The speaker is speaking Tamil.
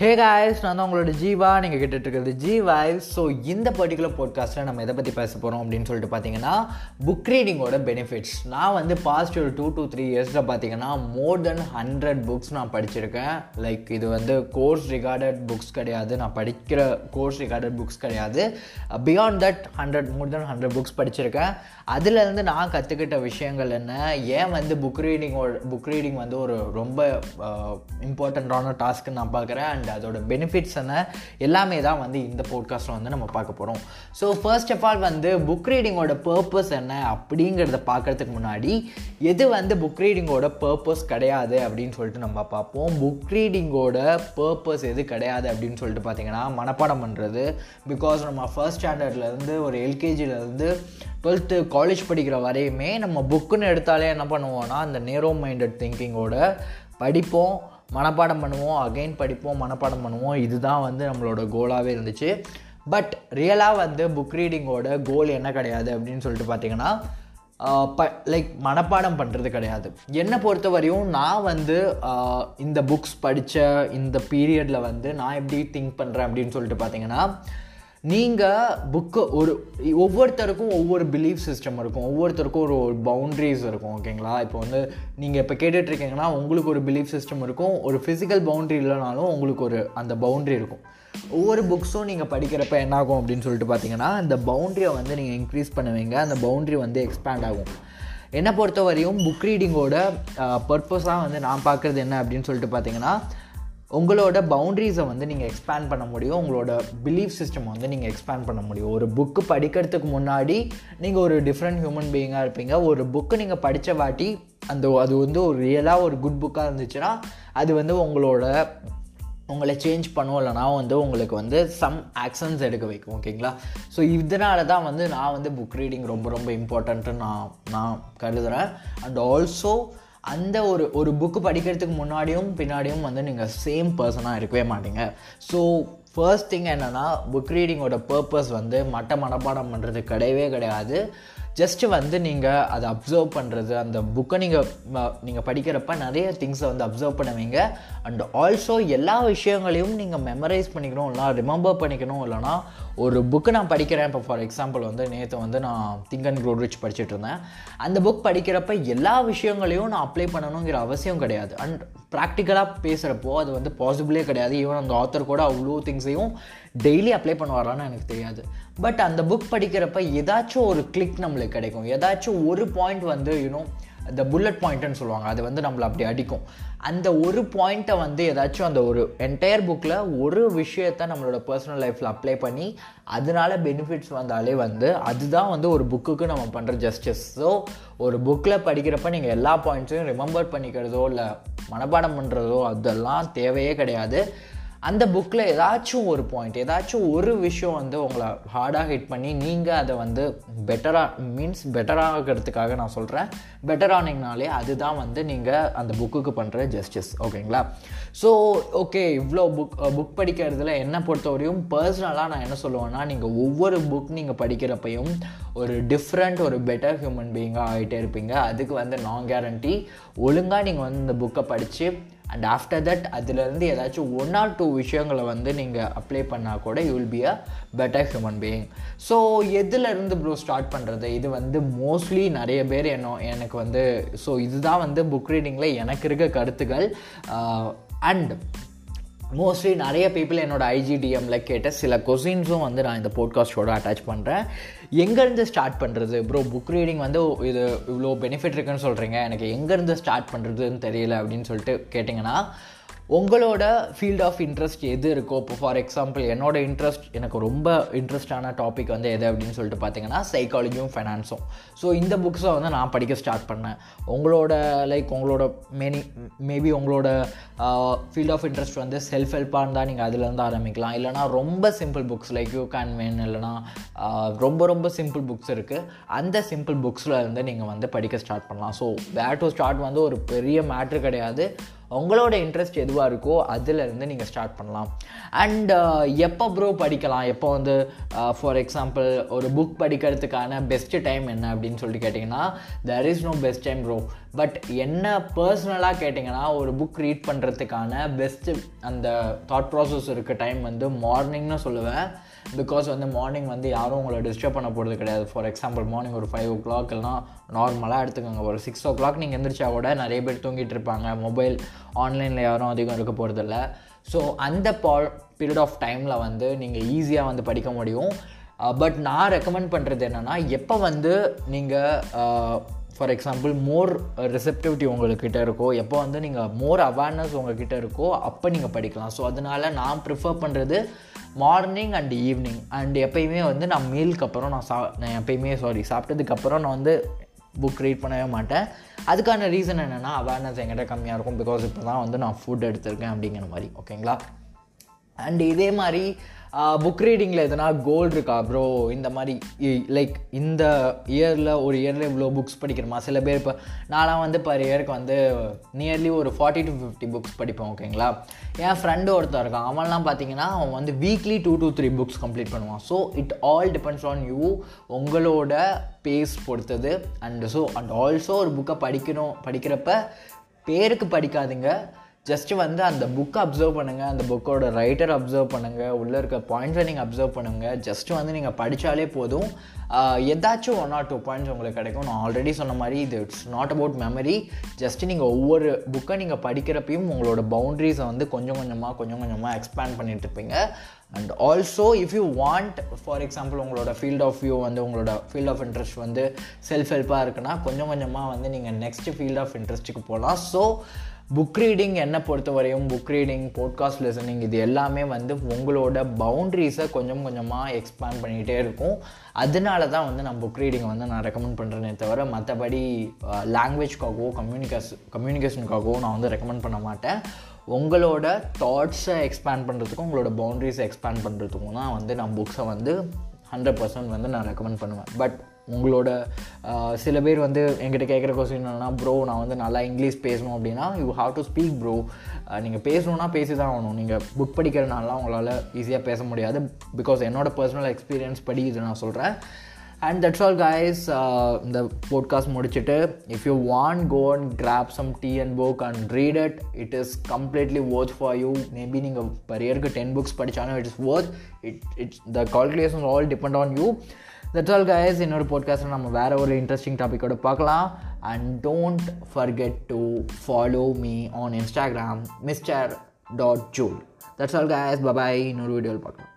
ஹே காய்ஸ் நான் தான் உங்களோட ஜீவா. நீங்கள் கேட்டுட்டு இருக்கிறது ஜி ஸோ இந்த பர்டிகுலர் பாட்காஸ்ட்டில் நம்ம எதை பற்றி பேச போகிறோம் அப்படின்னு சொல்லிட்டு பார்த்தீங்கன்னா புக் ரீடிங்கோட பெனிஃபிட்ஸ் நான் வந்து பாஸ்ட் ஒரு டூ டூ த்ரீ இயர்ஸில் பார்த்தீங்கன்னா மோர் தென் ஹண்ட்ரட் புக்ஸ் நான் படிச்சிருக்கேன். லைக் இது வந்து கோர்ஸ் ரிகார்டட் புக்ஸ் கிடையாது. நான் படிக்கிற கோர்ஸ் ரிகார்டட் புக்ஸ் கிடையாது. Beyond that hundred more than hundred books படிச்சிருக்கேன். அதுலேருந்து நான் கற்றுக்கிட்ட விஷயங்கள் என்ன? ஏன் வந்து புக் ரீடிங்கோட புக் ரீடிங் வந்து ஒரு ரொம்ப இம்பார்ட்டண்ட்டான டாஸ்க்குன்னு நான் பார்க்குறேன் அண்ட் அதோட பெனிஃபிட்ஸ் என்ன எல்லாமே தான் வந்து இந்த போட்காஸ்ட்டில் வந்து நம்ம பார்க்க போகிறோம் ஸோ ஃபர்ஸ்ட் ஆஃப் ஆல் வந்து புக் ரீடிங்கோட பர்பஸ் என்ன அப்படிங்கிறத பார்க்குறதுக்கு முன்னாடி எது வந்து புக் ரீடிங்கோட பர்பஸ் கிடையாது அப்படின்னு சொல்லிட்டு நம்ம பார்ப்போம். புக் ரீடிங்கோட பர்பஸ் எது கிடையாது அப்படின்னு சொல்லிட்டு பார்த்தீங்கன்னா மனப்பாடம் பண்ணுறது பிகாஸ் நம்ம ஃபர்ஸ்ட் ஸ்டாண்டர்ட்லேருந்து ஒரு எல்கேஜிலேருந்து டுவெல்த்து காலேஜ் படிக்கிற வரையுமே நம்ம புக்குன்னு எடுத்தாலே என்ன பண்ணுவோம்னா அந்த நேரோ மைண்டட் திங்கிங்கோட படிப்போம். மனப்பாடம் பண்ணுவோம் அகைன் படிப்போம் மனப்பாடம் பண்ணுவோம். இதுதான் வந்து நம்மளோட கோலாகவே இருந்துச்சு. பட் ரியலாக வந்து புக் ரீடிங்கோட கோல் என்ன கிடையாது அப்படின்னு சொல்லிட்டு பார்த்தீங்கன்னா ப லைக் மனப்பாடம் பண்ணுறது கிடையாது. என்னை பொறுத்த வரையும் நான் வந்து இந்த புக்ஸ் படித்த இந்த பீரியடில் வந்து நான் எப்படி திங்க் பண்ணுறேன் அப்படின்னு சொல்லிட்டு பார்த்தீங்கன்னா நீங்கள் புக்கு ஒரு ஒவ்வொருத்தருக்கும் ஒவ்வொரு பிலீஃப் சிஸ்டம் இருக்கும். ஒவ்வொருத்தருக்கும் ஒரு பவுண்ட்ரிஸ் இருக்கும் ஓகேங்களா இப்போ வந்து நீங்கள் இப்போ கேட்டுட்ருக்கீங்கன்னா உங்களுக்கு ஒரு பிலீஃப் சிஸ்டம் இருக்கும். ஒரு ஃபிசிக்கல் பவுண்ட்ரி இல்லைனாலும் உங்களுக்கு ஒரு அந்த பவுண்ட்ரி இருக்கும். ஒவ்வொரு புக்ஸும் நீங்கள் படிக்கிறப்ப என்ன ஆகும் அப்படின்னு சொல்லிட்டு பார்த்தீங்கன்னா அந்த பவுண்ட்ரியை வந்து நீங்கள் இன்க்ரீஸ் பண்ணுவீங்க. அந்த பவுண்ட்ரி வந்து எக்ஸ்பேண்ட் ஆகும். என்னை பொறுத்த வரையும் புக் ரீடிங்கோட பர்பஸாக வந்து நான் பார்க்குறது என்ன அப்படின்னு சொல்லிட்டு பார்த்தீங்கன்னா உங்களோட பவுண்ட்ரிஸை வந்து நீங்கள் எக்ஸ்பேண்ட் பண்ண முடியும். உங்களோட பிலீஃப் சிஸ்டம் வந்து நீங்கள் எக்ஸ்பேண்ட் பண்ண முடியும். ஒரு புக்கு படிக்கிறதுக்கு முன்னாடி நீங்கள் ஒரு டிஃப்ரெண்ட் ஹியூமன் பீயிங்காக இருப்பீங்க. ஒரு புக்கு நீங்கள் படித்த வாட்டி அந்த அது வந்து ஒரு ரியலாக ஒரு குட் புக்காக இருந்துச்சுன்னா அது வந்து உங்களோட உங்களை சேஞ்ச் பண்ணும். இல்லைனா வந்து உங்களுக்கு வந்து சம் ஆக்ஷன்ஸ் எடுக்க வைக்கும். ஓகேங்களா ஸோ இதனால தான் வந்து நான் வந்து புக் ரீடிங் ரொம்ப ரொம்ப இம்பார்ட்டன்ட்டு நான் நான் கருதுகிறேன் அண்ட் ஆல்சோ அந்த ஒரு ஒரு புக்கு படிக்கிறதுக்கு முன்னாடியும் பின்னாடியும் வந்து நீங்கள் சேம் பர்சனாக இருக்கவே மாட்டீங்க. ஸோ ஃபர்ஸ்ட் திங் என்னென்னா புக் ரீடிங்கோட பர்பஸ் வந்து மட்ட மனப்பாடம் பண்ணுறது கிடையவே கிடையாது. ஜஸ்ட்டு வந்து நீங்கள் அதை அப்சர்வ் பண்ணுறது அந்த புக்கை நீங்கள் நீங்கள் படிக்கிறப்ப நிறைய திங்ஸை வந்து அப்சர்வ் பண்ணுவீங்க. அண்ட் ஆல்சோ எல்லா விஷயங்களையும் நீங்கள் மெமரைஸ் பண்ணிக்கணும் இல்லைனா ரிமெம்பர் பண்ணிக்கணும் இல்லைனா ஒரு புக்கு நான் படிக்கிறேன். இப்போ ஃபார் எக்ஸாம்பிள் வந்து நேற்று வந்து நான் திங்க் அண்ட் க்ரோட் ரிச் படிச்சுட்டு இருந்தேன். அந்த புக் படிக்கிறப்ப எல்லா விஷயங்களையும் நான் அப்ளை பண்ணணுங்கிற அவசியம் கிடையாது. அண்ட் ப்ராக்டிக்கலாக பேசுகிறப்போ அது வந்து பாசிபிளே கிடையாது. ஈவன் அந்த ஆத்தர் கூட அவ்வளோ திங்ஸையும் டெய்லி அப்ளை பண்ணுவாரான்னு எனக்கு தெரியாது. பட் அந்த புக் படிக்கிறப்ப ஏதாச்சும் ஒரு கிளிக் நம்மளுக்கு கிடைக்கும். ஏதாச்சும் ஒரு பாயிண்ட் வந்து யூனோ இந்த புல்லட் பாயிண்ட்டுன்னு சொல்லுவாங்க. அது வந்து நம்மளை அப்படி அடிக்கும். அந்த ஒரு பாயிண்ட்டை வந்து ஏதாச்சும் அந்த ஒரு என்டையர் புக்கில் ஒரு விஷயத்த நம்மளோட பர்சனல் லைஃப்பில் அப்ளை பண்ணி அதனால பெனிஃபிட்ஸ் வந்தாலே வந்து அதுதான் வந்து ஒரு புக்குக்கு நம்ம பண்ணுற ஜஸ்டிஸ் ஸோ ஒரு புக்கில் படிக்கிறப்ப நீங்கள் எல்லா பாயிண்ட்ஸையும் ரிமெம்பர் பண்ணிக்கிறதோ இல்லை மனப்பாடம் பண்ணுறதோ அதெல்லாம் தேவையே கிடையாது. அந்த புக்கில் ஏதாச்சும் ஒரு பாயிண்ட் ஏதாச்சும் ஒரு விஷயம் வந்து உங்களை ஹார்டாக ஹிட் பண்ணி நீங்கள் அதை வந்து பெட்டராக மீன்ஸ் பெட்டராகிறதுக்காக நான் சொல்கிறேன் பெட்டரானிங்கனாலே அதுதான் வந்து நீங்கள் அந்த புக்குக்கு பண்ணுற ஜஸ்டிஸ் ஓகேங்களா ஸோ ஓகே இவ்வளோ புக் புக் படிக்கிறதுல என்னை பொறுத்தவரையும் பர்சனலாக நான் என்ன சொல்லுவேன்னா நீங்கள் ஒவ்வொரு புக் நீங்கள் படிக்கிறப்பையும் ஒரு டிஃப்ரெண்ட் ஒரு பெட்டர் ஹியூமன் பீயிங்காக ஆகிட்டே இருப்பீங்க. அதுக்கு வந்து நான் கேரண்டி ஒழுங்காக நீங்கள் வந்து இந்த புக்கை படித்து அண்ட் ஆஃப்டர் தட் அதுலேருந்து ஏதாச்சும் ஒன் ஆர் டூ விஷயங்களை வந்து நீங்கள் அப்ளை பண்ணால் கூட you will be a better human being so எதுலேருந்து ப்ரோ ஸ்டார்ட் பண்ணுறது இது வந்து மோஸ்ட்லி நிறைய பேர் என்ன எனக்கு வந்து ஸோ இதுதான் வந்து புக் ரீடிங்கில் எனக்கு இருக்க கருத்துக்கள். Uh, அண்ட் மோஸ்ட்லி நிறைய பீப்புள் என்னோடய ஐஜிடிஎம்மில் கேட்ட சில கொஸ்டின்ஸும் வந்து நான் இந்த போட்காஸ்ட்டோட அட்டாச் பண்ணுறேன் எங்கேருந்து ஸ்டார்ட் பண்ணுறது ப்ரோ புக் ரீடிங் வந்து இது இவ்வளோ பெனிஃபிட் இருக்குன்னு சொல்கிறீங்க எனக்கு எங்கேருந்து ஸ்டார்ட் பண்ணுறதுன்னு தெரியல அப்படின்னு சொல்லிட்டு கேட்டிங்கன்னா உங்களோட ஃபீல்ட் ஆஃப் இன்ட்ரெஸ்ட் எது இருக்கோ இப்போ ஃபார் எக்ஸாம்பிள் என்னோட இன்ட்ரெஸ்ட் எனக்கு ரொம்ப இன்ட்ரெஸ்டான டாபிக் வந்து எது அப்படின்னு சொல்லிட்டு பார்த்தீங்கன்னா சைக்காலஜியும் ஃபைனான்ஸும் ஸோ இந்த புக்ஸை வந்து நான் படிக்க ஸ்டார்ட் பண்ணேன். உங்களோட லைக் உங்களோட மெனி மேபி உங்களோட ஃபீல்ட் ஆஃப் இன்ட்ரெஸ்ட் வந்து செல்ஃப் ஹெல்ப்பாக இருந்தால் நீங்கள் அதுலேருந்து ஆரம்பிக்கலாம். இல்லைனா ரொம்ப simple books like you can when இல்லைனா ரொம்ப ரொம்ப சிம்பிள் புக்ஸ் இருக்குது அந்த சிம்பிள் புக்ஸில் இருந்து நீங்கள் வந்து படிக்க ஸ்டார்ட் பண்ணலாம். ஸோ வேர் டு ஸ்டார்ட் வந்து ஒரு பெரிய மேட்ரு கிடையாது. உங்களோட இன்ட்ரெஸ்ட் எதுவாக இருக்கோ அதிலேருந்து நீங்கள் ஸ்டார்ட் பண்ணலாம். அண்ட் எப்போ ப்ரோ படிக்கலாம்? எப்போ வந்து uh, ஃபார் எக்ஸாம்பிள் ஒரு புக் படிக்கிறதுக்கான பெஸ்ட்டு டைம் என்ன அப்படின்னு சொல்லிட்டு கேட்டிங்கன்னா there is no best time bro but என்ன பர்சனலாக கேட்டிங்கன்னா ஒரு புக் ரீட் பண்ணுறதுக்கான பெஸ்ட்டு அந்த தாட் ப்ராசஸ் இருக்க டைம் வந்து மார்னிங்னு சொல்லுவேன். பிகாஸ் வந்து மார்னிங் வந்து யாரும் உங்களை டிஸ்டர்ப் பண்ண போகிறது கிடையாது. ஃபார் எக்ஸாம்பிள் மார்னிங் ஒரு ஃபைவ் ஓ கிளாக் எல்லாம் நார்மலாக எடுத்துக்கோங்க. ஒரு சிக்ஸ் ஓ கிளாக் நீங்கள் எந்திரிச்சா கூட நிறைய பேர் தூங்கிட்டு இருப்பாங்க. மொபைல் ஆன்லைனில் யாரும் அதிகம் இருக்க போகிறதில்ல ஸோ அந்த பா பீரியட் ஆஃப் டைமில் வந்து நீங்கள் ஈஸியாக வந்து படிக்க முடியும். Uh, பட் நான் ரெக்கமெண்ட் பண்ணுறது என்னென்னா எப்போ வந்து நீங்கள் uh, for example more receptivity உங்கள்கிட்ட இருக்கோ எப்போ வந்து நீங்கள் மோர் அவேர்னஸ் உங்கள்கிட்ட இருக்கோ அப்போ நீங்கள் படிக்கலாம். ஸோ அதனால் நான் ப்ரிஃபர் பண்ணுறது மார்னிங் அண்ட் ஈவினிங் அண்ட் எப்பயுமே வந்து நான் மீலுக்கு அப்புறம் நான் சா நான் எப்பயுமே சாரி சாப்பிட்டதுக்கப்புறம் நான் வந்து புக் ரீட் பண்ணவே மாட்டேன். அதுக்கான ரீசன் என்னென்னா அவேர்னஸ் என்கிட்ட கம்மியாக இருக்கும். பிகாஸ் இப்போ தான் வந்து நான் ஃபுட் எடுத்திருக்கேன் அப்படிங்கிற மாதிரி. ஓகேங்களா அண்ட் இதே மாதிரி புக் ரீடிங்கில் எதனா கோல் இருக்கா ப்ரோ இந்த மாதிரி லைக் இந்த இயரில் ஒரு இயரில் இவ்வளோ புக்ஸ் படிக்கிறோமா? சில பேர் இப்போ நான்லாம் வந்து பர் இயருக்கு வந்து நியர்லி ஒரு ஃபார்ட்டி டு ஃபிஃப்டி புக்ஸ் படிப்பேன் ஓகேங்களா என் ஃப்ரெண்டு ஒருத்தர் இருக்கான். அவன்லாம் பார்த்தீங்கன்னா அவன் வந்து weekly two two three books complete பண்ணுவான். So it all depends on you உங்களோட பேஸ் பொறுத்தது. அண்ட் ஸோ அண்ட் ஆல்சோ ஒரு புக்கை படிக்கணும் படிக்கிறப்ப பேருக்கு படிக்காதுங்க. ஜஸ்ட்டு வந்து அந்த புக்கை அப்சர்வ் பண்ணுங்கள் அந்த புக்கோட ரைட்டர் அப்சர்வ் பண்ணுங்கள் உள்ளே இருக்க பாயிண்ட்ஸை நீங்கள் அப்சர்வ் பண்ணுங்கள் ஜஸ்ட்டு வந்து நீங்கள் படித்தாலே போதும். ஏதாச்சும் ஒன் ஆர் டூ பாயிண்ட்ஸ் உங்களுக்கு கிடைக்கும். நான் ஆல்ரெடி சொன்ன மாதிரி இது it's not about memory just நீங்கள் ஒவ்வொரு புக்கை நீங்கள் படிக்கிறப்பையும் உங்களோட பவுண்ட்ரிஸை வந்து கொஞ்சம் கொஞ்சமாக கொஞ்சம் கொஞ்சமாக எக்ஸ்பேண்ட் பண்ணிகிட்டு இருப்பீங்க. And also if you want for example உங்களோட ஃபீல்ட் ஆஃப் வியூ வந்து உங்களோட ஃபீல்ட் ஆஃப் இன்ட்ரெஸ்ட் வந்து செல்ஃப் ஹெல்ப்பாக இருக்குன்னா கொஞ்சம் கொஞ்சமாக வந்து நீங்கள் நெக்ஸ்ட் ஃபீல்ட் ஆஃப் இன்ட்ரெஸ்ட்டுக்கு போகலாம் ஸோ புக் ரீடிங் என்னை பொறுத்த வரையும் புக் ரீடிங் போட்காஸ்ட் லிசனிங் இது எல்லாமே வந்து உங்களோட பவுண்ட்ரிஸை கொஞ்சம் கொஞ்சமாக எக்ஸ்பேண்ட் பண்ணிகிட்டே இருக்கும். அதனால தான் வந்து நான் புக் ரீடிங்கை வந்து நான் ரெக்கமெண்ட் பண்ணுறேனே தவிர மற்றபடி லாங்குவேஜ்க்காகவோ கம்யூனிகேஷ் கம்யூனிகேஷனுக்காகவோ நான் வந்து ரெக்கமெண்ட் பண்ண மாட்டேன். உங்களோட தாட்ஸை எக்ஸ்பேண்ட் பண்ணுறதுக்கும் உங்களோட பவுண்ட்ரிஸை எக்ஸ்பேண்ட் பண்ணுறதுக்கும் தான் வந்து நான் புக்ஸை வந்து ஹண்ட்ரட் பர்சன்ட் வந்து நான் ரெக்கமெண்ட் பண்ணுவேன். பட் உங்களோட சில பேர் வந்து என்கிட்ட கேட்குற கொஸ்டின் என்னன்னா ப்ரோ நான் வந்து நல்லா இங்கிலீஷ் பேசணும் அப்படின்னா you have to speak bro நீங்கள் பேசணுன்னா பேசி தான் ஆகணும். நீங்கள் புக் படிக்கிறனாலலாம் உங்களால் ஈஸியாக பேச முடியாது. பிகாஸ் என்னோட பர்சனல் எக்ஸ்பீரியன்ஸ் படி இது நான் சொல்கிறேன் அண்ட் தட்ஸ் ஆல் கைஸ் இந்த போட்காஸ்ட் முடிச்சுட்டு if you want go and grab some tea and book and read it it is completely worth for you maybe நீங்கள் பர் இயருக்கு டென் புக்ஸ் படித்தாலும் it is worth it it's the calculation all depend on you that's all guys இன்னொரு பாட்காஸ்ட்டில் நம்ம வேறு ஒரு இன்ட்ரெஸ்டிங் டாப்பிக்கோட பார்க்கலாம். And don't forget to follow me on Instagram mister dot jewel that's all guys bye bye இன்னொரு வீடியோவில் பார்க்கலாம்.